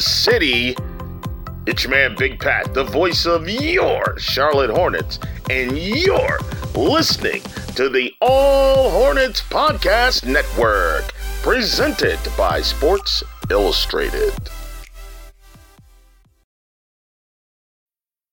city. It's your man, Big Pat, the voice of your Charlotte Hornets, and you're listening to the All Hornets Podcast Network, presented by Sports Illustrated.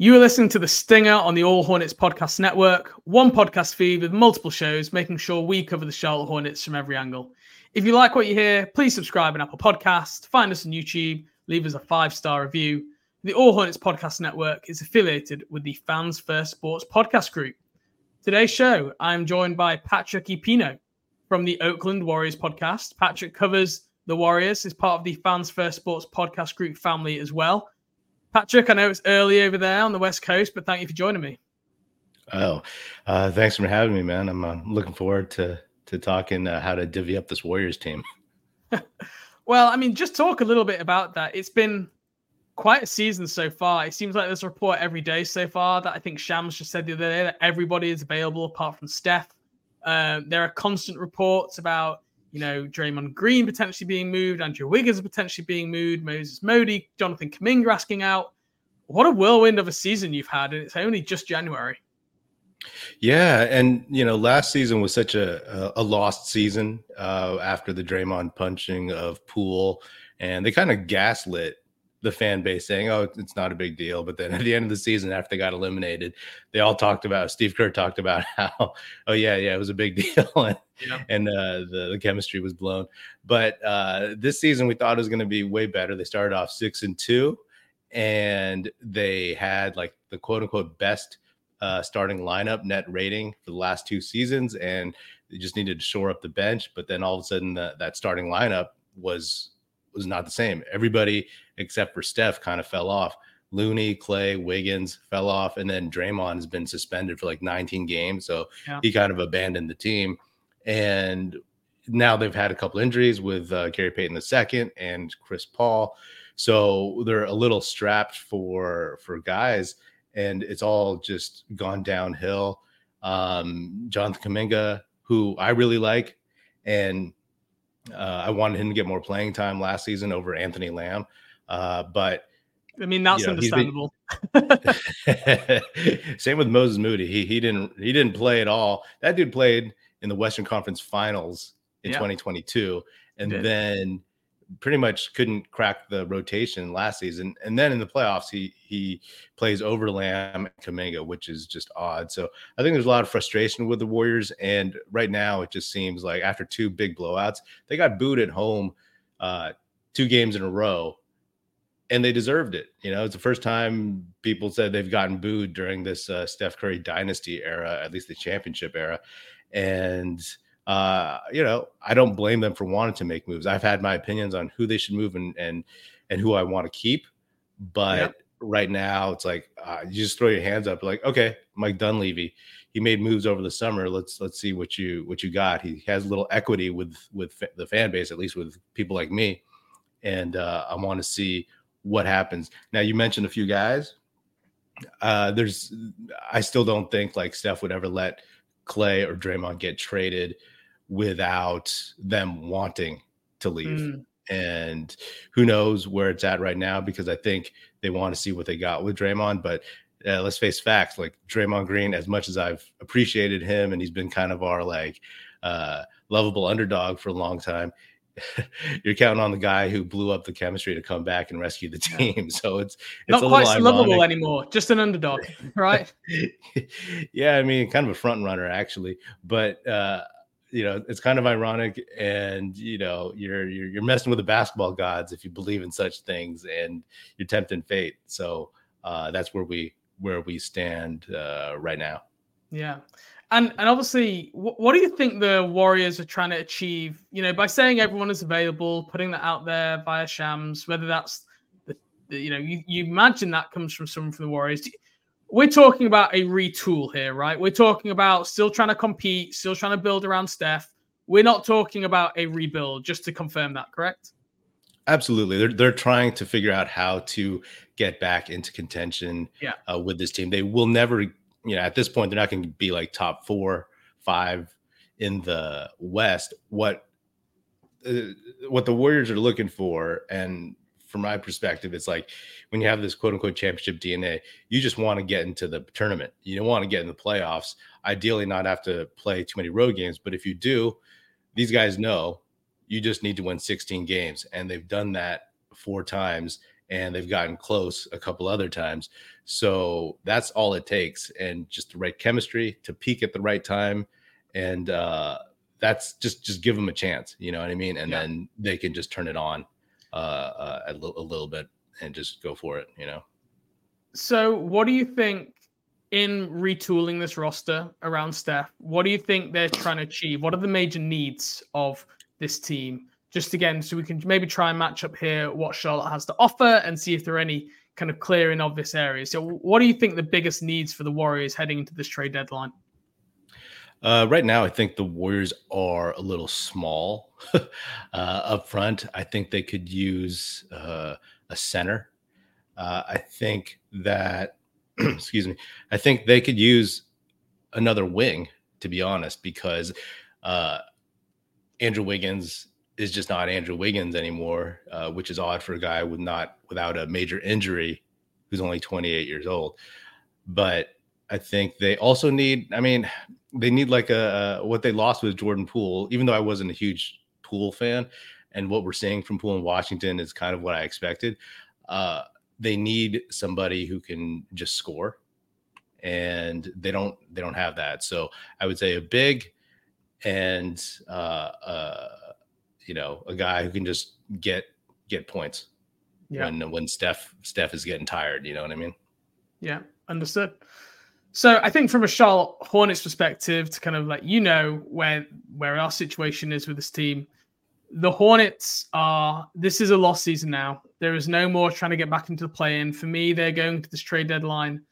You are listening to The Stinger on the All Hornets Podcast Network, one podcast feed with multiple shows, making sure we cover the Charlotte Hornets from every angle. If you like what you hear, please subscribe on Apple Podcast, find us on YouTube, leave us a five-star review. The All Hornets Podcast Network is affiliated with the Fans First Sports Podcast Group. Today's show, I'm joined by Patrick Epino from the Oakland Warriors podcast. Patrick covers the Warriors, is part of the Fans First Sports Podcast Group family as well. Patrick, I know it's early over there on the West Coast, but thank you for joining me. Oh, uh, thanks for having me, man. I'm uh, looking forward to to talking uh, how to divvy up this Warriors team. well, I mean, just talk a little bit about that. It's been quite a season so far. It seems like there's a report every day so far that I think Shams just said the other day that everybody is available apart from Steph. Um, there are constant reports about you know Draymond Green potentially being moved, Andrew Wiggins potentially being moved, Moses Moody, Jonathan Kuminga asking out. What a whirlwind of a season you've had, and it's only just January. Yeah, and you know, last season was such a a, lost season uh, after the Draymond punching of Poole, and they kind of gaslit the fan base saying, "Oh, it's not a big deal." But then at the end of the season, after they got eliminated, they all talked about Steve Kerr talked about how, "Oh yeah, yeah, it was a big deal," and, yeah. and uh, the, the chemistry was blown. But uh, this season, we thought it was going to be way better. They started off six and two, and they had like the quote unquote best uh, starting lineup net rating for the last two seasons, and they just needed to shore up the bench. But then all of a sudden, the, that starting lineup was was not the same. Everybody except for Steph kind of fell off. Looney, Klay, Wiggins fell off, and then Draymond has been suspended for like 19 games, so yeah. he kind of abandoned the team. And now they've had a couple injuries with uh, Gary Payton II and Chris Paul, so they're a little strapped for for guys, and it's all just gone downhill. Um, Jonathan Kuminga, who I really like, and uh, I wanted him to get more playing time last season over Anthony Lamb. Uh, but I mean, that's you know, understandable. Been... Same with Moses Moody. He he didn't he didn't play at all. That dude played in the Western Conference Finals in yeah. 2022, and then pretty much couldn't crack the rotation last season. And then in the playoffs, he he plays over Lamb and Kuminga, which is just odd. So I think there's a lot of frustration with the Warriors. And right now, it just seems like after two big blowouts, they got booed at home uh, two games in a row and they deserved it. You know, it's the first time people said they've gotten booed during this uh, Steph Curry dynasty era, at least the championship era. And, uh, you know, I don't blame them for wanting to make moves. I've had my opinions on who they should move and, and, and who I want to keep. But yep. right now, it's like uh, you just throw your hands up, like, okay, Mike Dunleavy, he made moves over the summer. Let's let's see what you what you got. He has a little equity with with the fan base, at least with people like me, and uh, I want to see what happens. Now you mentioned a few guys. Uh, there's I still don't think like Steph would ever let Klay or Draymond get traded without them wanting to leave. Mm. And who knows where it's at right now because I think they want to see what they got with Draymond. But uh, let's face facts like Draymond Green, as much as I've appreciated him and he's been kind of our like uh, lovable underdog for a long time, you're counting on the guy who blew up the chemistry to come back and rescue the team. So it's, it's not quite so lovable anymore. Just an underdog, right? yeah, I mean, kind of a front runner actually, but uh, you know, it's kind of ironic, and you know, you're you're you're messing with the basketball gods if you believe in such things, and you're tempting fate. So uh, that's where we where we stand uh, right now. Yeah. And and obviously, what, do you think the Warriors are trying to achieve? You know, by saying everyone is available, putting that out there via Shams, whether that's the, the you know, you, you imagine that comes from someone from the Warriors. We're talking about a retool here, right? We're talking about still trying to compete, still trying to build around Steph. We're not talking about a rebuild, just to confirm that, correct? Absolutely. They're they're trying to figure out how to get back into contention yeah. uh, with this team. They will never you know, at this point, they're not going to be like top four, five in the West. What uh, what the Warriors are looking for, and from my perspective, it's like when you have this quote unquote championship DNA, you just want to get into the tournament. You don't want to get in the playoffs. Ideally, not have to play too many road games. But if you do, these guys know you just need to win 16 games, and they've done that four times and they've gotten close a couple other times. So that's all it takes, and just the right chemistry to peak at the right time, and uh, that's just just give them a chance. You know what I mean? And yeah. then they can just turn it on uh, uh, a, l- a little bit and just go for it. You know. So, what do you think in retooling this roster around Steph? What do you think they're trying to achieve? What are the major needs of this team? just again, so we can maybe try and match up here what Charlotte has to offer and see if there are any kind of clear and obvious areas. So, what do you think the biggest needs for the Warriors heading into this trade deadline? Uh, right now, I think the Warriors are a little small uh, up front. I think they could use uh, a center. Uh, I think that, excuse me, I think they could use another wing, to be honest, because uh, Andrew Wiggins is just not Andrew Wiggins anymore, uh, which is odd for a guy with not without a major injury who's only 28 years old. But I think they also need. I mean, they need like a, a what they lost with Jordan Poole. Even though I wasn't a huge Poole fan, and what we're seeing from Poole in Washington is kind of what I expected. Uh, they need somebody who can just score, and they don't. They don't have that. So I would say a big and uh, uh, you know, a guy who can just get get points yeah. when when Steph Steph is getting tired. You know what I mean? Yeah, understood. So I think from a Charlotte Hornets perspective, to kind of like you know where where our situation is with this team, the Hornets are this is a lost season now. There is no more trying to get back into the play-in. For me, they're going to this trade deadline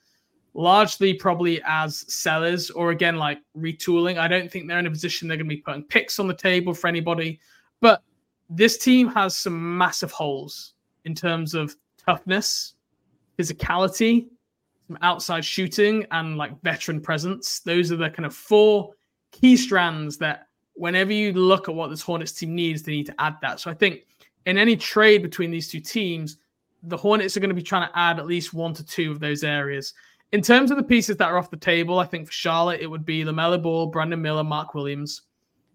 largely probably as sellers or again like retooling. I don't think they're in a position they're going to be putting picks on the table for anybody. But this team has some massive holes in terms of toughness, physicality, some outside shooting, and like veteran presence. Those are the kind of four key strands that whenever you look at what this Hornets team needs, they need to add that. So I think in any trade between these two teams, the Hornets are going to be trying to add at least one to two of those areas. In terms of the pieces that are off the table, I think for Charlotte, it would be LaMelo Ball, Brandon Miller, Mark Williams.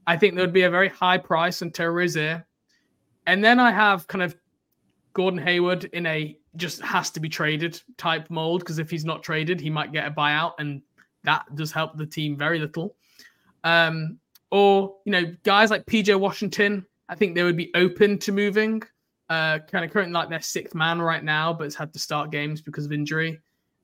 I think there would be a very high price on Terry Rozier. And then I have kind of Gordon Hayward in a just has to be traded type mold because if he's not traded, he might get a buyout, and that does help the team very little. Um, or you know, guys like PJ Washington, I think they would be open to moving. Uh, kind of currently like their sixth man right now, but has had to start games because of injury.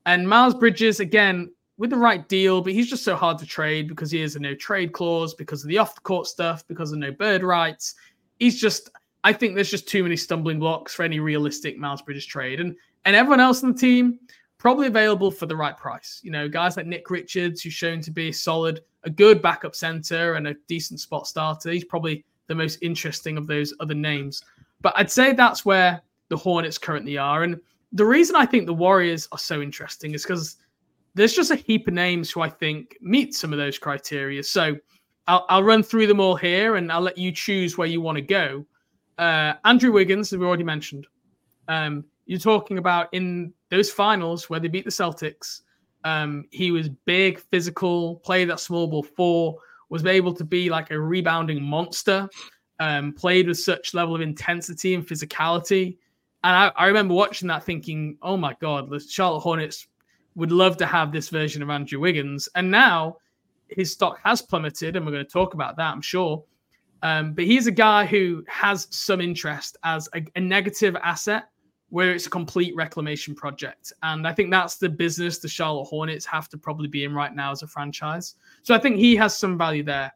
And Miles Bridges, again, with the right deal, but he's just so hard to trade because he has a no trade clause, because of the off the court stuff, because of no bird rights. He's just, I think there's just too many stumbling blocks for any realistic Miles Bridges trade. And and everyone else on the team probably available for the right price. You know, guys like Nick Richards, who's shown to be a solid, a good backup center and a decent spot starter. He's probably the most interesting of those other names. But I'd say that's where the Hornets currently are. And the reason I think the Warriors are so interesting is because there's just a heap of names who I think meet some of those criteria. So I'll, I'll run through them all here and I'll let you choose where you want to go. Uh, Andrew Wiggins, as we already mentioned. Um, you're talking about in those finals where they beat the Celtics. Um, he was big, physical, played that small ball four, was able to be like a rebounding monster. um, played with such level of intensity and physicality. And I, I remember watching that thinking, oh my God, the Charlotte Hornets would love to have this version of Andrew Wiggins. And now his stock has plummeted, and we're going to talk about that, I'm sure. Um, but he's a guy who has some interest as a, a, negative asset where it's a complete reclamation project. And I think that's the business the Charlotte Hornets have to probably be in right now as a franchise. So I think he has some value there.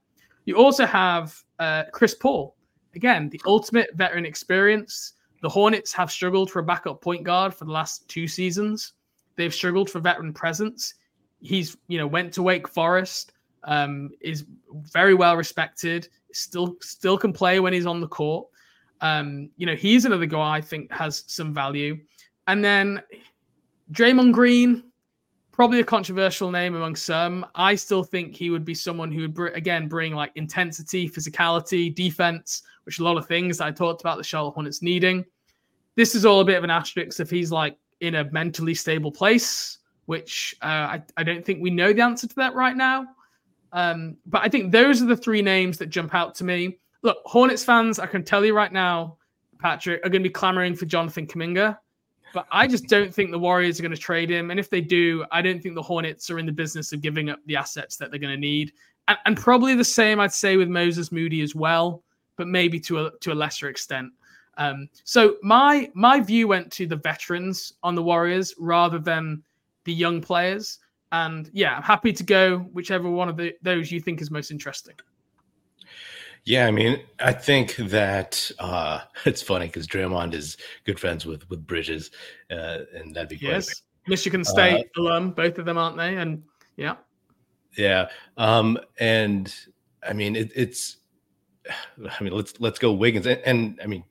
You also have uh, Chris Paul. Again, the ultimate veteran experience. The Hornets have struggled for a backup point guard for the last two seasons. They've struggled for veteran presence. He's, you know, went to Wake Forest, um, is very well respected, still still can play when he's on the court. Um, you know, he's another guy I think has some value. And then Draymond Green, probably a controversial name among some. I still think he would be someone who would, br- again, bring like intensity, physicality, defense, which a lot of things I talked about the Charlotte Hornets needing. This is all a bit of an asterisk if he's like in a mentally stable place, which uh, I, I don't think we know the answer to that right now. Um, but I think those are the three names that jump out to me. Look, Hornets fans, I can tell you right now, Patrick, are going to be clamoring for Jonathan Kuminga. But I just don't think the Warriors are going to trade him. And if they do, I don't think the Hornets are in the business of giving up the assets that they're going to need. And, and probably the same, I'd say, with Moses Moody as well, but maybe to a, to a lesser extent. Um, so my my view went to the veterans on the Warriors rather than the young players. And yeah, I'm happy to go whichever one of the, those you think is most interesting. Yeah, I mean, I think that uh, it's funny because Draymond is good friends with with Bridges, uh, and that'd be yes, Michigan State uh, alum, both of them, aren't they? And yeah, yeah, um, and I mean, it, it's, I mean, let's let's go Wiggins, and, and I mean,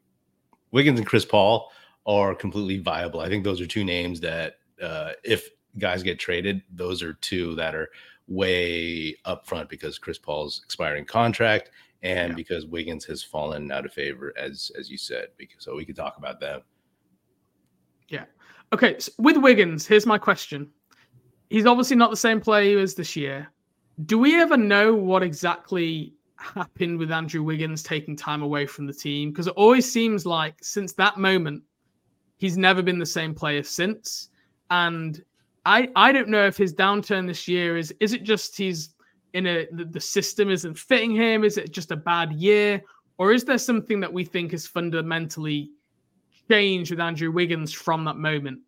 Wiggins and Chris Paul are completely viable. I think those are two names that uh, if guys get traded, those are two that are way up front because Chris Paul's expiring contract and yeah. because Wiggins has fallen out of favor, as as you said. Because so we could talk about them. Yeah. Okay. So with Wiggins, here's my question. He's obviously not the same player he was this year. Do we ever know what exactly happened with Andrew Wiggins taking time away from the team? Because it always seems like since that moment, he's never been the same player since. And I I don't know if his downturn this year is is it just he's in a the, the system isn't fitting him? Is it just a bad year? Or is there something that we think has fundamentally changed with Andrew Wiggins from that moment?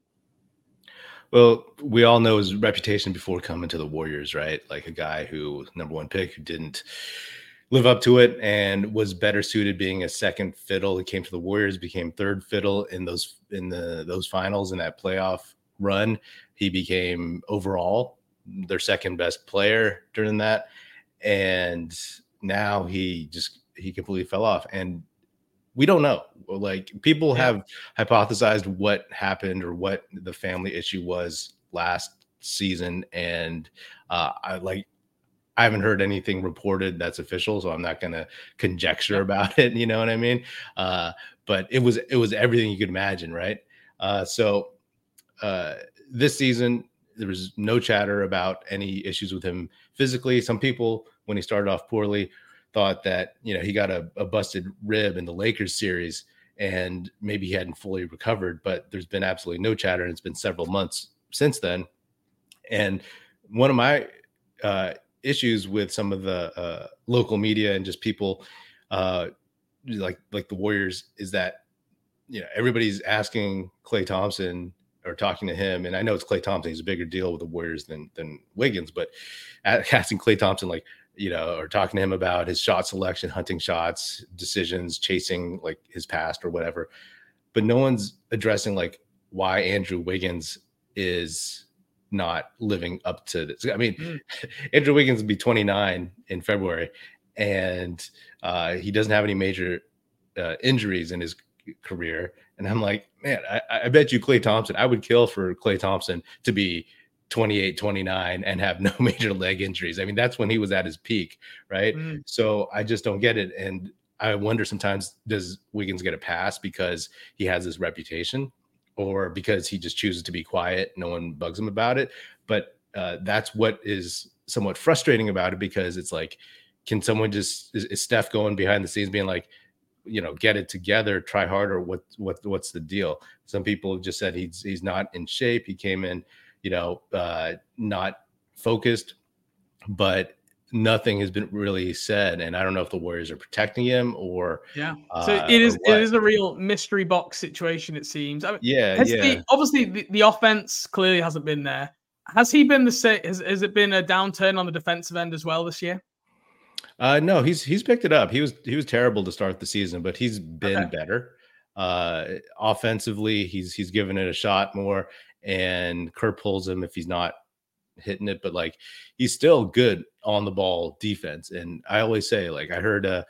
Well, we all know his reputation before coming to the Warriors, right? Like a guy who number one pick who didn't live up to it and was better suited being a second fiddle. He came to the Warriors, became third fiddle in those in the those finals in that playoff run. He became overall their second best player during that, and now he just he completely fell off. And we don't know. Like people yeah. have hypothesized what happened or what the family issue was last season, and uh, I like I haven't heard anything reported that's official, so I'm not going to conjecture about it. You know what I mean? Uh, but it was it was everything you could imagine, right? Uh, so uh, this season there was no chatter about any issues with him physically. Some people, when he started off poorly, thought that you know he got a, a busted rib in the Lakers series and maybe he hadn't fully recovered. But there's been absolutely no chatter, and it's been several months since then. And one of my uh, issues with some of the uh, local media and just people uh, like like the Warriors is that you know everybody's asking Klay Thompson or talking to him, and I know it's Klay Thompson. He's a bigger deal with the Warriors than than Wiggins, but asking Klay Thompson like you know, or talking to him about his shot selection, hunting shots, decisions, chasing like his past or whatever. But no one's addressing like why Andrew Wiggins is not living up to this. I mean, mm. Andrew Wiggins will be 29 in February, and uh, he doesn't have any major uh, injuries in his career. And I'm like, man, I, I bet you Klay Thompson, I would kill for Klay Thompson to be 28, 29 and have no major leg injuries. I mean, that's when he was at his peak, right? Mm. So I just don't get it. And I wonder sometimes does Wiggins get a pass because he has this reputation or because he just chooses to be quiet. No one bugs him about it. But uh, that's what is somewhat frustrating about it because it's like, can someone just is, is Steph going behind the scenes being like, you know get it together, try harder. What what what's the deal? Some people have just said he's he's not in shape. He came in, you know, uh, not focused, but nothing has been really said and i don't know if the warriors are protecting him or yeah so uh, it is it is a real mystery box situation it seems I mean, yeah yeah the, obviously the, the offense clearly hasn't been there has he been the same has, has it been a downturn on the defensive end as well this year uh no he's he's picked it up he was he was terrible to start the season but he's been okay. better uh offensively he's he's given it a shot more and Kerr pulls him if he's not hitting it, but like he's still good on the ball defense. And I always say, like, I heard uh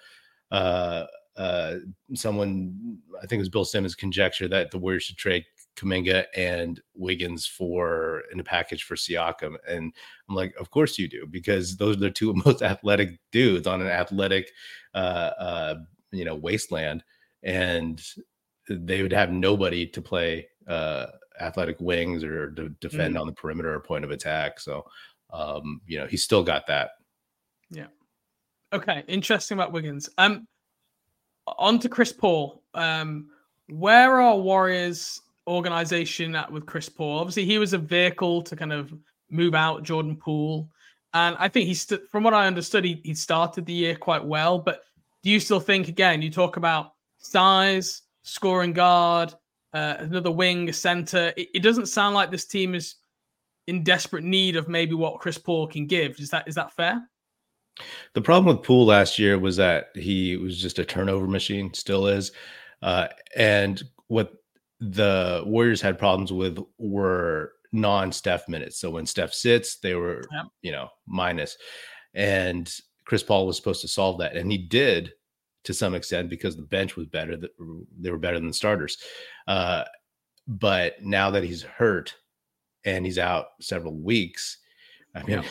uh uh someone I think it was Bill Simmons conjecture that the Warriors should trade Kuminga and Wiggins for in a package for Siakam. And I'm like, of course you do, because those are the two most athletic dudes on an athletic uh uh you know wasteland. And they would have nobody to play uh athletic wings or to defend mm. on the perimeter or point of attack. So, um, you know, he's still got that. Yeah. Okay. Interesting about Wiggins. Um, on to Chris Paul. Um, where are Warriors organization at with Chris Paul? Obviously, he was a vehicle to kind of move out Jordan Poole. And I think he's, st- from what I understood, he, he started the year quite well. But do you still think, again, you talk about size, scoring guard, uh, another wing, a center. It, it, doesn't sound like this team is in desperate need of maybe what Chris Paul can give. Is that is that fair? The problem with Poole last year was that he was just a turnover machine, still is. Uh, and what the Warriors had problems with were non-Steph minutes. So when Steph sits, they were, yep. you know, minus. And Chris Paul was supposed to solve that, and he did to some extent because the bench was better. They were better than the starters. Uh, but now that he's hurt and he's out several weeks, I mean,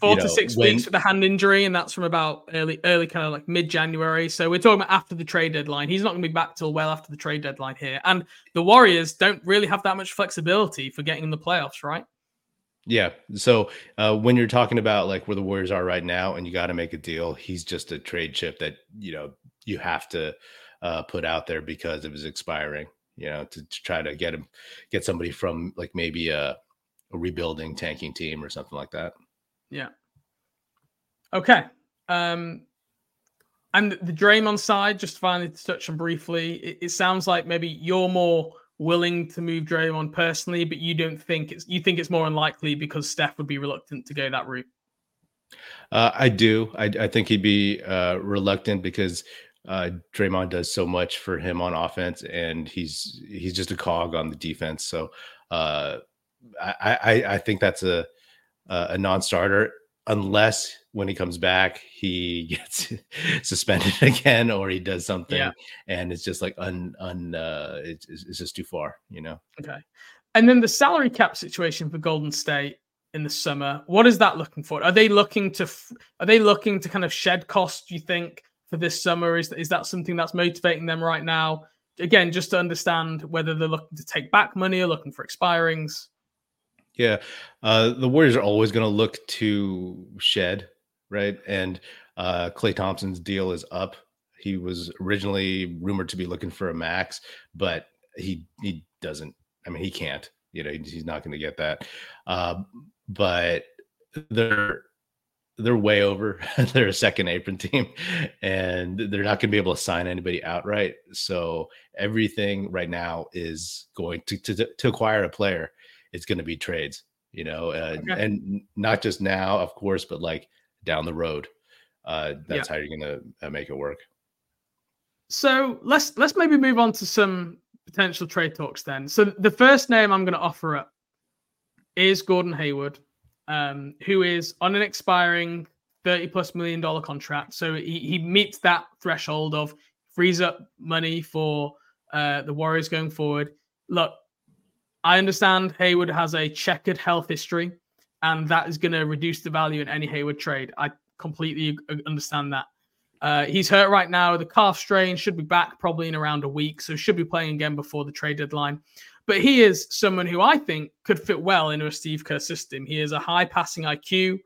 four to know, six when, weeks with a hand injury, and that's from about early, early kind of like mid January. So we're talking about after the trade deadline. He's not going to be back till well after the trade deadline here. And the Warriors don't really have that much flexibility for getting in the playoffs, right? Yeah. So uh, when you're talking about like where the Warriors are right now, and you got to make a deal, he's just a trade chip that you know you have to uh, put out there because of his expiring. You know, to, to try to get him, get somebody from like maybe a, a rebuilding tanking team or something like that. Yeah. Okay. Um, and the Draymond side, just finally to touch on briefly, it, it sounds like maybe you're more willing to move Draymond personally, but you don't think it's you think it's more unlikely because Steph would be reluctant to go that route. Uh, I do. I, I, think he'd be uh, reluctant because uh, Draymond does so much for him on offense, and he's he's just a cog on the defense. So uh, I, I, I think that's a a non-starter unless when he comes back he gets suspended again or he does something yeah. and it's just like un un uh it's, it's just too far you know? Okay. And then the salary cap situation for golden state in the summer what is that looking for? Are they looking to are they looking to kind of shed costs you think for this summer? Is, is that something that's motivating them right now? Again just to understand whether they're looking to take back money or looking for expirings yeah, uh, the Warriors are always going to look to shed, right? And uh, Klay Thompson's deal is up. He was originally rumored to be looking for a max, but he he doesn't. I mean, he can't. You know, he's not going to get that. Uh, but they're they're way over. they're a second apron team, and they're not going to be able to sign anybody outright. So everything right now is going to to, to acquire a player it's going to be trades, you know, uh, okay. and not just now, of course, but like down the road. Uh, that's yeah. how you're going to uh, make it work. So let's let's maybe move on to some potential trade talks then. So the first name I'm going to offer up is Gordon Hayward, um, who is on an expiring 30 plus million dollar contract. So he, he meets that threshold of frees up money for uh, the Warriors going forward. Look, I understand Hayward has a checkered health history, and that is going to reduce the value in any Hayward trade. I completely understand that. Uh, he's hurt right now. The calf strain should be back probably in around a week, so should be playing again before the trade deadline. But he is someone who I think could fit well into a Steve Kerr system. He has a high passing IQ.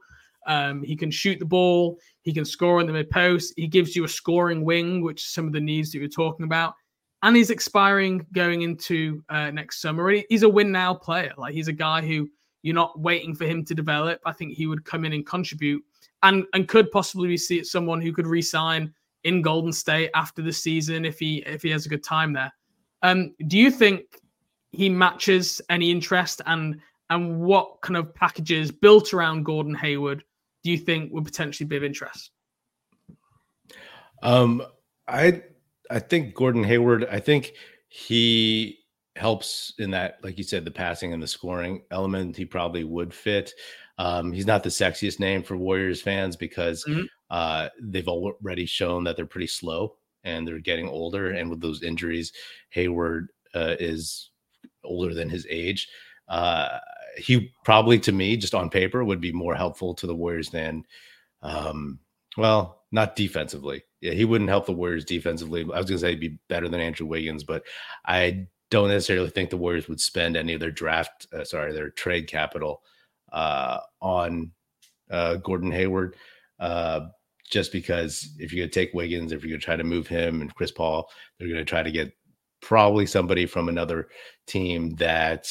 Um, he can shoot the ball. He He can score in the mid post. He gives you a scoring wing, which is some of the needs that you're talking about. And he's expiring going into uh, next summer. He's a win now player. Like he's a guy who you're not waiting for him to develop. I think he would come in and contribute, and and could possibly be someone who could resign in Golden State after the season if he if he has a good time there. Um, do you think he matches any interest and and what kind of packages built around Gordon Hayward do you think would potentially be of interest? Um, I I think Gordon Hayward. I think he helps in that, like you said, the passing and the scoring element. He probably would fit. Um, he's not the sexiest name for Warriors fans because mm-hmm. uh, they've already shown that they're pretty slow and they're getting older. And with those injuries, Hayward uh, is older than his age. Uh, he probably, to me, just on paper, would be more helpful to the Warriors than, um, well, not defensively. Yeah, he wouldn't help the Warriors defensively. I was going to say he'd be better than Andrew Wiggins, but I don't necessarily think the Warriors would spend any of their draft, uh, sorry, their trade capital uh, on uh, Gordon Hayward. Uh, just because if you're going to take Wiggins, if you're going to try to move him and Chris Paul, they're going to try to get probably somebody from another team that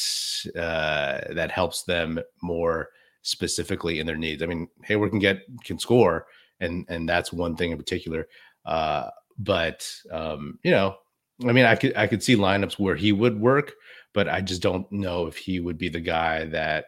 uh, that helps them more specifically in their needs. I mean, Hayward can get can score, and and that's one thing in particular. Uh, but um, you know, I mean, I could I could see lineups where he would work, but I just don't know if he would be the guy that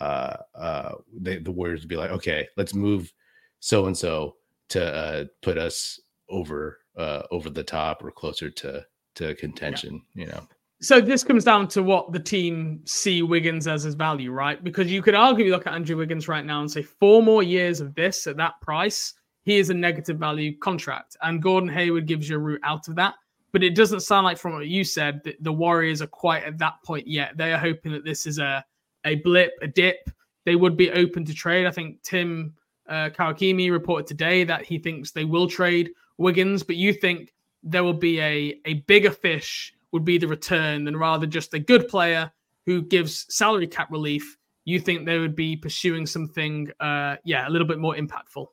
uh, uh, the Warriors would be like, okay, let's move so and so to uh, put us over uh, over the top or closer to to contention. Yeah. You know. So this comes down to what the team see Wiggins as his value, right? Because you could argue, look at Andrew Wiggins right now and say four more years of this at that price, he is a negative value contract, and Gordon Hayward gives you a route out of that. But it doesn't sound like from what you said that the Warriors are quite at that point yet. They are hoping that this is a a blip, a dip. They would be open to trade. I think Tim uh, Kawakami reported today that he thinks they will trade Wiggins, but you think there will be a, a bigger fish would be the return than rather just a good player who gives salary cap relief. You think they would be pursuing something, uh, yeah, a little bit more impactful?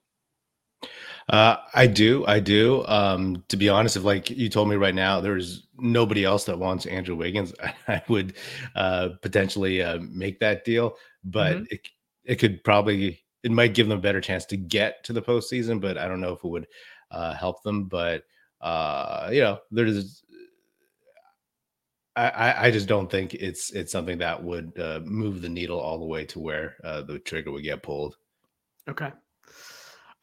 Uh, I do. I do. Um, to be honest, if like you told me right now, there's nobody else that wants Andrew Wiggins, I, would uh, potentially uh, make that deal. But mm-hmm. it it could probably it might give them a better chance to get to the postseason. But I don't know if it would uh, help them. But uh, you know, there's I, I just don't think it's it's something that would uh, move the needle all the way to where uh, the trigger would get pulled. Okay.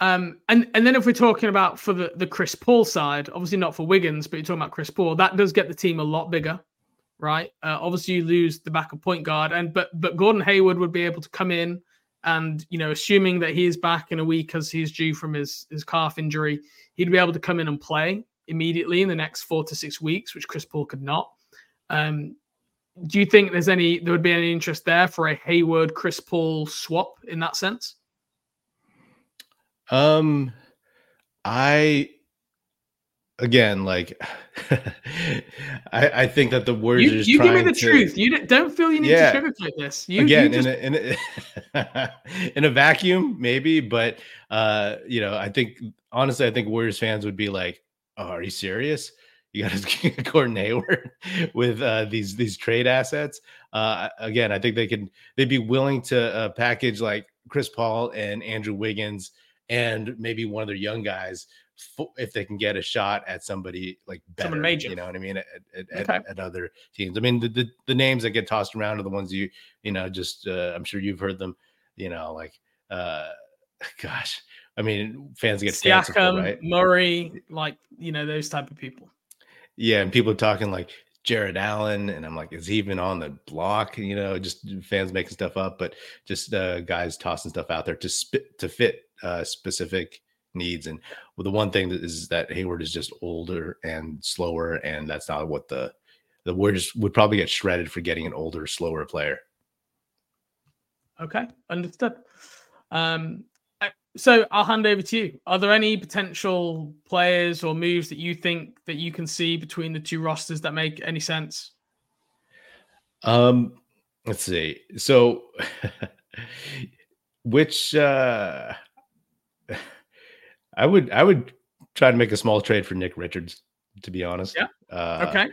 Um, and and then if we're talking about for the the Chris Paul side, obviously not for Wiggins, but you're talking about Chris Paul, that does get the team a lot bigger, right? Uh, obviously you lose the backup point guard, and but but Gordon Hayward would be able to come in and you know, assuming that he is back in a week as he's due from his his calf injury, he'd be able to come in and play immediately in the next four to six weeks, which Chris Paul could not. Um, do you think there's any there would be any interest there for a Hayward Chris Paul swap in that sense? Um, I again like I, I think that the Warriors you, you give me the to, truth. You don't feel you need yeah, to sugarcoat this. You, again you just... in, a, in, a, in a vacuum maybe but uh you know i think honestly i think warriors fans would be like oh, are you serious you got to Gordon Hayward with uh, these these trade assets. Uh, again, I think they can they'd be willing to uh, package like Chris Paul and Andrew Wiggins and maybe one of their young guys if they can get a shot at somebody like better, Someone major. you know what I mean, at, at, okay. at, other teams. I mean, the, the, the names that get tossed around are the ones you you know just uh, I'm sure you've heard them. You know, like uh, gosh, I mean, fans get Siakam, right? Murray, like you know those type of people. Yeah, and people are talking like Jarrett Allen, and I'm like, is he even on the block? You know, just fans making stuff up, but just uh, guys tossing stuff out there to spit to fit uh, specific needs. And well, the one thing that is that Hayward is just older and slower, and that's not what the the Warriors would probably get shredded for getting an older, slower player. Okay, understood. Um, so I'll hand over to you. Are there any potential players or moves that you think that you can see between the two rosters that make any sense? Um, let's see. So, which uh I would I would try to make a small trade for Nick Richards. To be honest. Yeah. Uh, okay.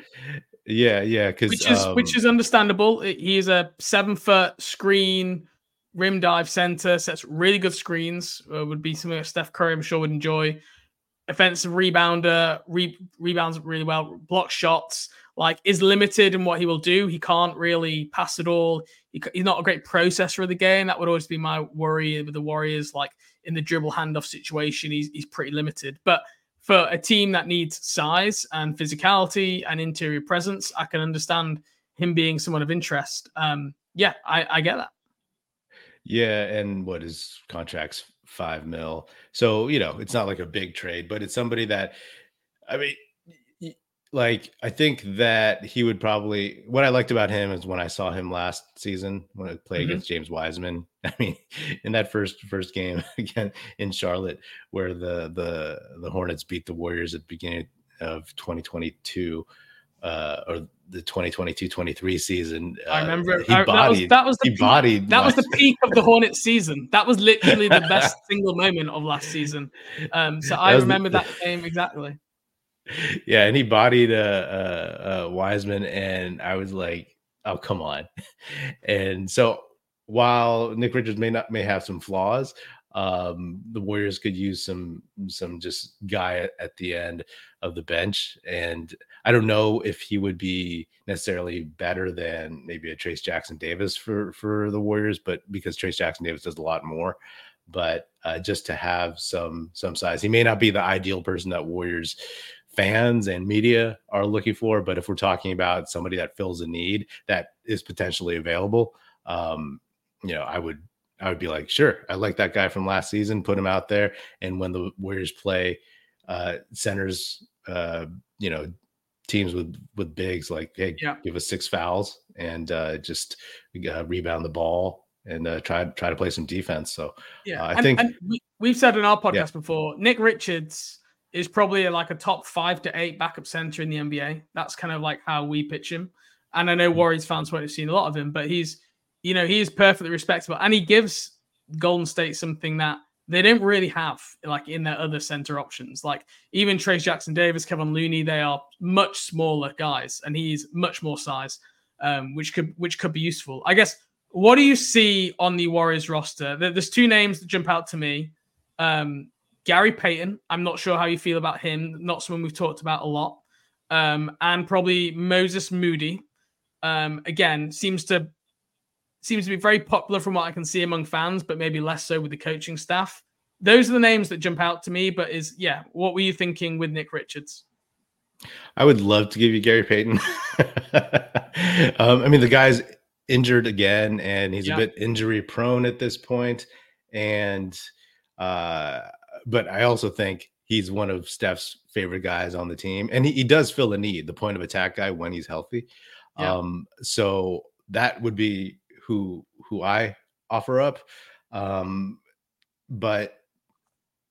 Yeah, yeah, because which is um, which is understandable. He is a seven foot screen rim dive center, sets really good screens. Uh, would be something that Steph Curry, I'm sure, would enjoy. Offensive rebounder, re- rebounds really well, block shots. Like is limited in what he will do. He can't really pass it all. He, he's not a great processor of the game. That would always be my worry with the Warriors. Like in the dribble handoff situation, he's he's pretty limited. But for a team that needs size and physicality and interior presence, I can understand him being someone of interest. Um, yeah, I, I get that. Yeah, and what is contracts five mil? So you know, it's not like a big trade, but it's somebody that, I mean, like I think that he would probably. What I liked about him is when I saw him last season when I played mm-hmm. against James Wiseman. I mean, in that first first game again in Charlotte, where the the the Hornets beat the Warriors at the beginning of 2022 uh, or the 2022-23 season. Uh, I remember he I, bodied, that was, that was the he bodied. That was the peak of the Hornets season. That was literally the best single moment of last season. Um, so I remember the, that game exactly. Yeah, and he bodied uh, uh, uh, Wiseman, and I was like, "Oh, come on!" And so while Nick Richards may not may have some flaws, um, the Warriors could use some some just guy at, the end of the bench, and I don't know if he would be necessarily better than maybe a Trayce Jackson Davis for for the Warriors, but because Trayce Jackson Davis does a lot more, but uh, just to have some some size, he may not be the ideal person that Warriors fans and media are looking for, but if we're talking about somebody that fills a need that is potentially available, um, you know, I would I would be like, sure, I like that guy from last season. Put him out there, and when the Warriors play uh, centers, uh, you know, teams with with bigs, like, hey, yeah. give us six fouls and uh, just uh, rebound the ball and uh, try try to play some defense. So yeah, uh, I and, think and we, have said in our podcast yeah. before, Nick Richards is probably like a top five to eight backup center in the NBA. That's kind of like how we pitch him. And I know hmm. Warriors fans won't have seen a lot of him, but he's you know, he is perfectly respectable and he gives Golden State something that they don't really have like in their other center options. Like even Trayce Jackson Davis, Kevin Looney, they are much smaller guys and he's much more size, um, which could which could be useful. I guess what do you see on the Warriors roster? There's two names that jump out to me. Um, Gary Payton, I'm not sure how you feel about him, not someone we've talked about a lot. Um, and probably Moses Moody. Um, again, seems to seems to be very popular from what I can see among fans, but maybe less so with the coaching staff. Those are the names that jump out to me. But is yeah, what were you thinking with Nick Richards? I would love to give you Gary Payton. um, I mean, the guy's injured again, and he's yeah. a bit injury prone at this point. And uh, but I also think he's one of Steph's favorite guys on the team, and he, he does fill a need, the point of attack guy when he's healthy. Yeah. Um, so that would be who who I offer up. Um, but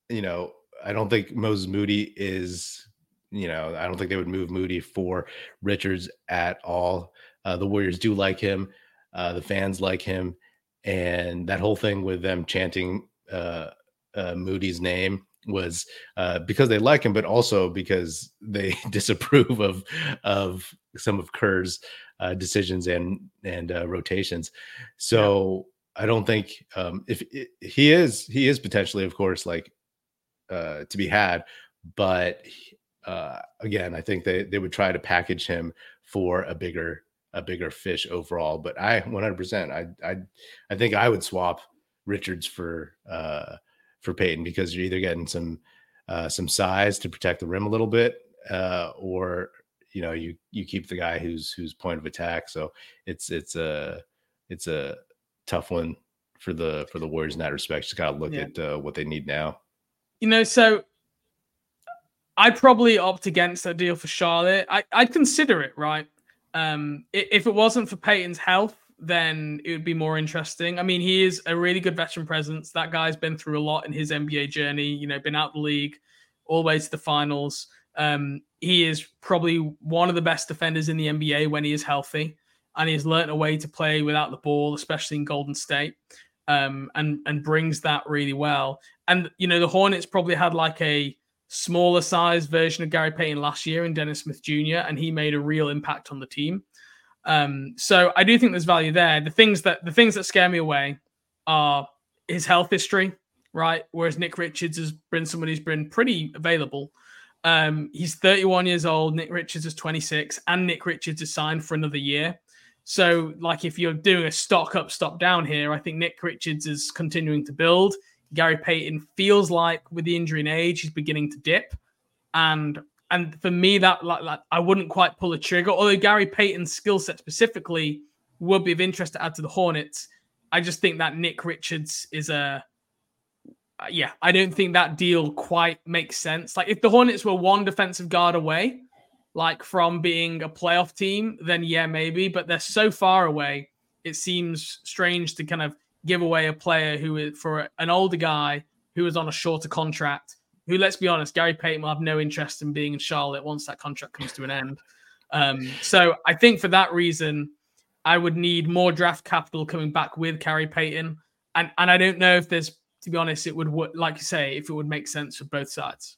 you know, I don't think Moses Moody is. You know, I don't think they would move Moody for Richards at all. Uh, the Warriors do like him. Uh, the fans like him, and that whole thing with them chanting uh, uh Moody's name was uh, because they like him, but also because they disapprove of of some of Kerr's uh, decisions and and uh, rotations. So yeah. I don't think um, if it, he is he is potentially, of course, like uh, to be had, but uh, again, I think they they would try to package him for a bigger a bigger fish overall. But I 100 I I I think I would swap Richards for uh, for Payton because you're either getting some uh, some size to protect the rim a little bit, uh, or you know you you keep the guy who's who's point of attack. So it's it's a it's a tough one for the for the Warriors in that respect. Just gotta look yeah. at uh, what they need now. You know, so I'd probably opt against that deal for Charlotte. I, I'd consider it, right? Um, if it wasn't for Payton's health, then it would be more interesting. I mean, he is a really good veteran presence. That guy's been through a lot in his NBA journey. You know, been out the league all the way to the finals. Um, he is probably one of the best defenders in the NBA when he is healthy, and he has learned a way to play without the ball, especially in Golden State. um, and and brings that really well. And you know, the Hornets probably had like a smaller size version of Gary Payton last year in Dennis Smith Jr., and he made a real impact on the team. Um, so I do think there's value there. The things that the things that scare me away are his health history, right? Whereas Nick Richards has been somebody who's been pretty available. Um, he's 31 years old. Nick Richards is 26, and Nick Richards is signed for another year. So, like, if you're doing a stock up, stock down here, I think Nick Richards is continuing to build. Gary Payton feels like with the injury and age, he's beginning to dip. And and for me, that like, like I wouldn't quite pull a trigger. Although Gary Payton's skill set specifically would be of interest to add to the Hornets, I just think that Nick Richards is a uh, yeah, I don't think that deal quite makes sense. Like if the Hornets were one defensive guard away, like from being a playoff team, then yeah, maybe. But they're so far away, it seems strange to kind of give away a player who is for an older guy who is on a shorter contract. Who, let's be honest, Gary Payton will have no interest in being in Charlotte once that contract comes to an end. Um, so I think for that reason, I would need more draft capital coming back with Gary Payton, and and I don't know if there's, to be honest, it would like you say if it would make sense for both sides.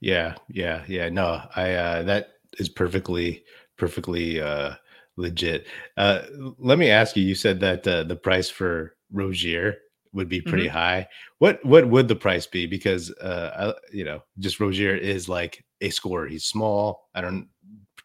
Yeah, yeah, yeah. No, I uh, that is perfectly perfectly uh, legit. Uh, let me ask you. You said that uh, the price for Rozier would be pretty mm-hmm. high. What what would the price be? Because uh, I, you know, just Rozier is like a scorer. He's small. I don't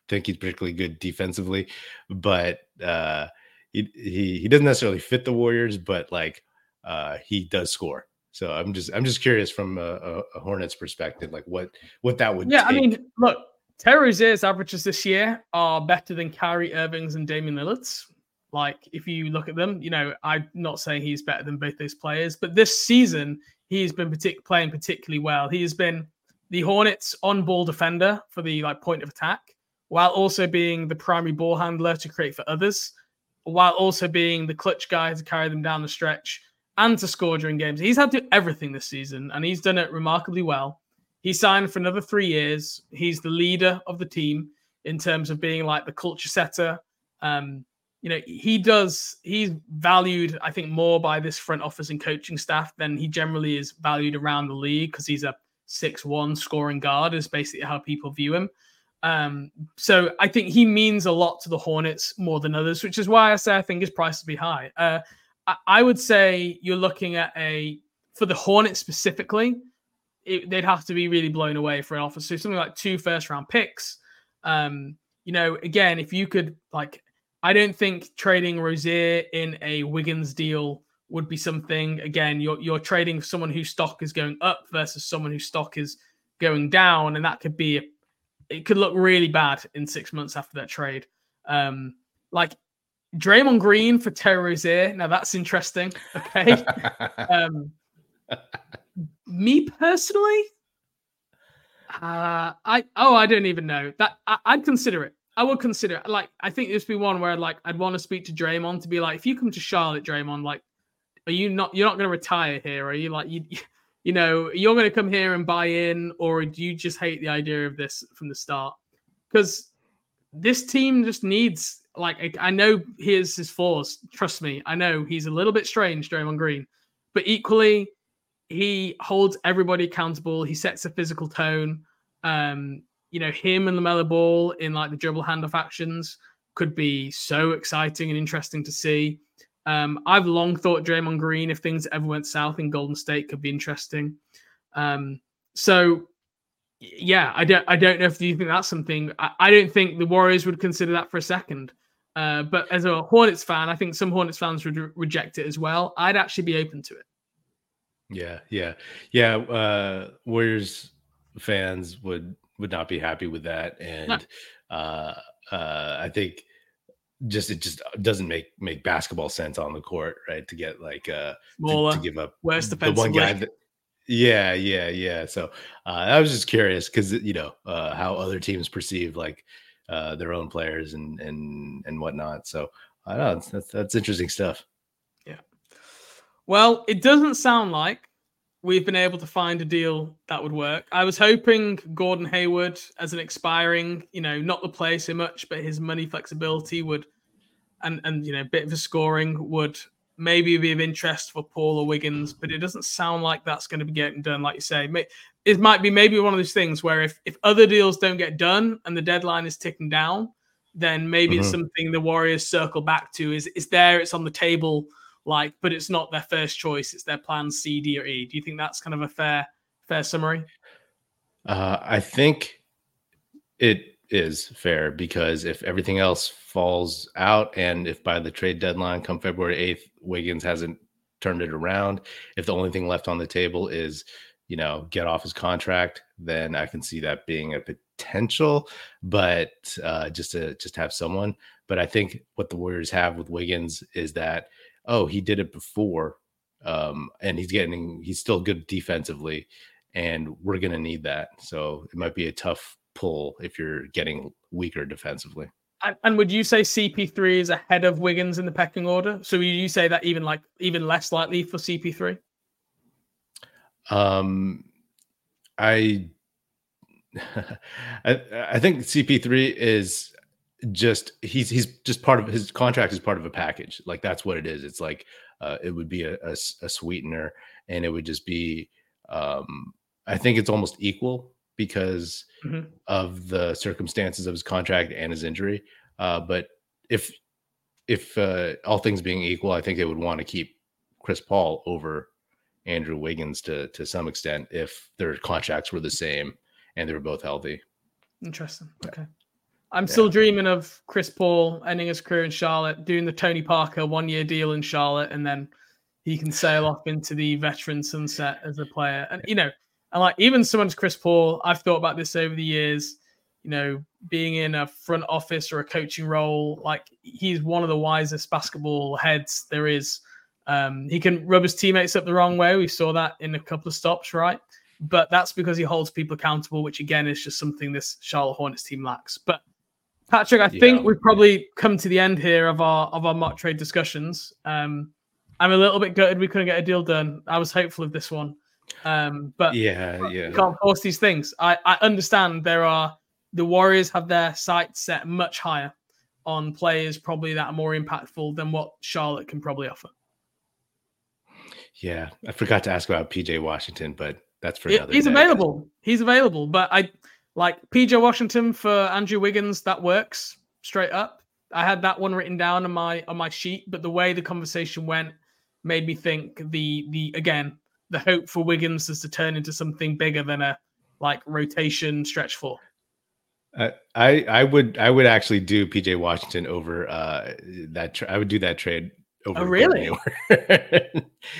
think he's particularly good defensively, but uh, he he he doesn't necessarily fit the Warriors, but like uh, he does score. So I'm just I'm just curious from a, a Hornets perspective, like what what that would. Yeah, take. I mean, look, Terry Rozier's averages this year are better than Kyrie Irving's and Damian Lillard's. Like, if you look at them, you know, I'm not saying he's better than both those players, but this season he's been partic- playing particularly well. He has been the Hornets' on-ball defender for the like point of attack, while also being the primary ball handler to create for others, while also being the clutch guy to carry them down the stretch and to score during games. He's had to do everything this season, and he's done it remarkably well. He signed for another three years. He's the leader of the team in terms of being like the culture setter. Um, you know, he does, he's valued, I think, more by this front office and coaching staff than he generally is valued around the league because he's a six-one scoring guard, is basically how people view him. Um, so I think he means a lot to the Hornets more than others, which is why I say I think his price will be high. Uh, I, I would say you're looking at a for the Hornets specifically, it, they'd have to be really blown away for an offer. So something like two first round picks. Um, you know, again, if you could like, I don't think trading Rozier in a Wiggins deal would be something. Again, you're you're trading someone whose stock is going up versus someone whose stock is going down, and that could be a, it could look really bad in six months after that trade. Um, like Draymond Green for Terry Rozier. Now that's interesting. Okay. um, me personally, uh, I oh I don't even know that I, would consider it. I would consider. Like I think this would be one where like I'd want to speak to Draymond to be like, if you come to Charlotte, Draymond, like, are you not you're not going to retire here? Are you like you? You know, you're going to come here and buy in, or do you just hate the idea of this from the start? Because this team just needs like I know here's his flaws. Trust me, I know he's a little bit strange, Draymond Green, but equally he holds everybody accountable. He sets a physical tone. Um, you know, him and LaMelo Ball in like the dribble handoff actions could be so exciting and interesting to see. Um, I've long thought Draymond Green, if things ever went south in Golden State, could be interesting. Um, so yeah, I don't I don't know if you think that's something I, I don't think the Warriors would consider that for a second. Uh, but as a Hornets fan, I think some Hornets fans would re- reject it as well. I'd actually be open to it. Yeah, yeah, yeah. Uh, Warriors fans would would not be happy with that, and no. uh, uh, I think just it just doesn't make make basketball sense on the court, right? To get like uh to, to give up West the one guy that. Yeah, yeah, yeah. So uh, I was just curious because you know uh, how other teams perceive like uh, their own players and and and whatnot. So I don't know that's that's interesting stuff. Yeah. Well, it doesn't sound like we've been able to find a deal that would work. I was hoping Gordon Hayward as an expiring, you know, not the play so much, but his money flexibility would, and and you know, a bit of a scoring would maybe be of interest for Paul or Wiggins, but it doesn't sound like that's going to be getting done. Like you say, it might be maybe one of those things where if if other deals don't get done and the deadline is ticking down, then maybe mm-hmm. it's something the Warriors circle back to. Is it's there, it's on the table, like, but it's not their first choice. It's their plan C, D, or E. Do you think that's kind of a fair fair summary? Uh, I think it is fair because if everything else falls out and if by the trade deadline come February 8th, Wiggins hasn't turned it around, if the only thing left on the table is, you know, get off his contract, then I can see that being a potential, but uh, just to just have someone. But I think what the Warriors have with Wiggins is that, oh, he did it before. Um, and he's getting he's still good defensively, and we're gonna need that. So it might be a tough pull if you're getting weaker defensively. And, and would you say CP3 is ahead of Wiggins in the pecking order? So would you say that even like even less likely for CP3? Um, I, I, I think CP3 is just he's he's just part of his contract is part of a package. Like that's what it is. It's like uh, it would be a, a, a sweetener, and it would just be. Um, I think it's almost equal because mm-hmm. of the circumstances of his contract and his injury. Uh, but if if uh, all things being equal, I think they would want to keep Chris Paul over Andrew Wiggins to to some extent if their contracts were the same and they were both healthy. Interesting. Okay. I'm yeah. still dreaming of Chris Paul ending his career in Charlotte, doing the Tony Parker one year deal in Charlotte, and then he can sail off into the veteran sunset as a player. And you know, and like even someone as Chris Paul, I've thought about this over the years. You know, being in a front office or a coaching role, like he's one of the wisest basketball heads there is. Um, he can rub his teammates up the wrong way. We saw that in a couple of stops, right? But that's because he holds people accountable, which again is just something this Charlotte Hornets team lacks. But Patrick, I yeah. think we've probably come to the end here of our of our mock trade discussions. Um, I'm a little bit gutted we couldn't get a deal done. I was hopeful of this one. Um, but yeah, yeah, you can't force these things. I, I understand there are the Warriors have their sights set much higher on players probably that are more impactful than what Charlotte can probably offer. Yeah, I forgot to ask about PJ Washington, but that's for another. He's day. available. He's available, but I like PJ Washington for Andrew Wiggins. That works straight up. I had that one written down on my on my sheet, but the way the conversation went made me think the the again the hope for Wiggins is to turn into something bigger than a like rotation stretch four. Uh, I I would I would actually do PJ Washington over uh that tra- I would do that trade over. Oh really?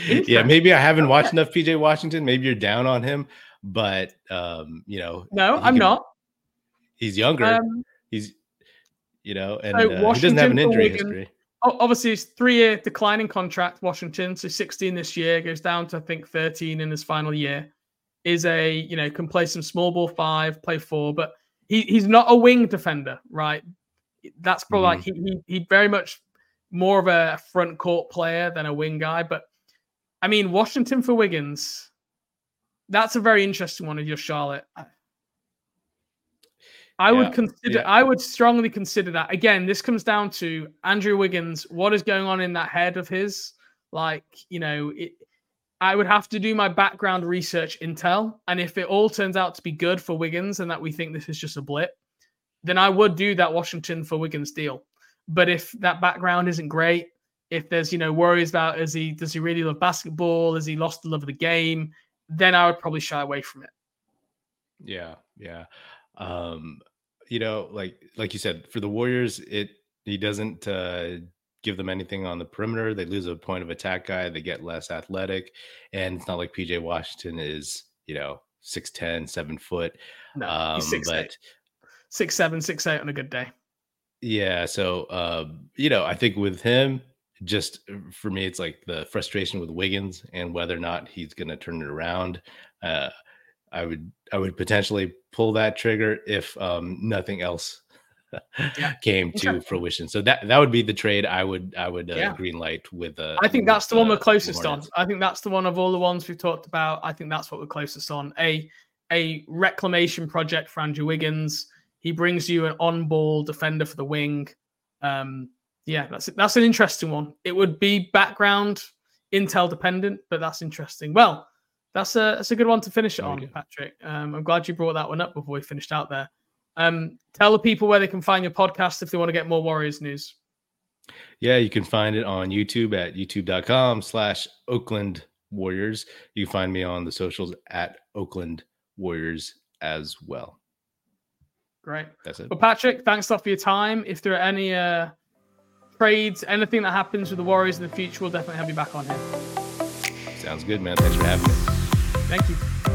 yeah, maybe I haven't watched enough PJ Washington. Maybe you're down on him, but um, you know, no, I'm can, not. He's younger. Um, he's you know, and so uh, he doesn't have an injury history obviously it's three year declining contract washington so 16 this year goes down to i think 13 in his final year is a you know can play some small ball five play four but he, he's not a wing defender right that's probably mm. like he, he he very much more of a front court player than a wing guy but i mean washington for wiggins that's a very interesting one of your charlotte I yeah, would consider. Yeah. I would strongly consider that. Again, this comes down to Andrew Wiggins. What is going on in that head of his? Like, you know, it, I would have to do my background research intel, and if it all turns out to be good for Wiggins and that we think this is just a blip, then I would do that Washington for Wiggins deal. But if that background isn't great, if there's you know worries about is he does he really love basketball? Has he lost the love of the game? Then I would probably shy away from it. Yeah, yeah. Um, you know, like like you said, for the Warriors, it he doesn't uh, give them anything on the perimeter. They lose a point of attack guy. They get less athletic, and it's not like PJ Washington is you know 6'10", 7 foot. No, um, he's six but eight. six seven, six eight on a good day. Yeah, so uh, you know, I think with him, just uh, for me, it's like the frustration with Wiggins and whether or not he's going to turn it around. Uh, I would I would potentially pull that trigger if um, nothing else yeah. came to fruition. So that that would be the trade I would I would uh, yeah. green light with. Uh, I think that's the one we're closest on. I think that's the one of all the ones we've talked about. I think that's what we're closest on. A a reclamation project for Andrew Wiggins. He brings you an on-ball defender for the wing. Um, Yeah, that's that's an interesting one. It would be background intel dependent, but that's interesting. Well, that's a that's a good one to finish it on, Patrick. Um, I'm glad you brought that one up before we finished out there. Um, tell the people where they can find your podcast if they want to get more Warriors news. Yeah, you can find it on YouTube at youtube.com slash Oakland Warriors. You can find me on the socials at Oakland Warriors as well. Great. That's it. Well, Patrick, thanks a lot for your time. If there are any uh, trades, anything that happens with the Warriors in the future, we'll definitely have you back on here. Sounds good, man. Thanks for having me. Thank you.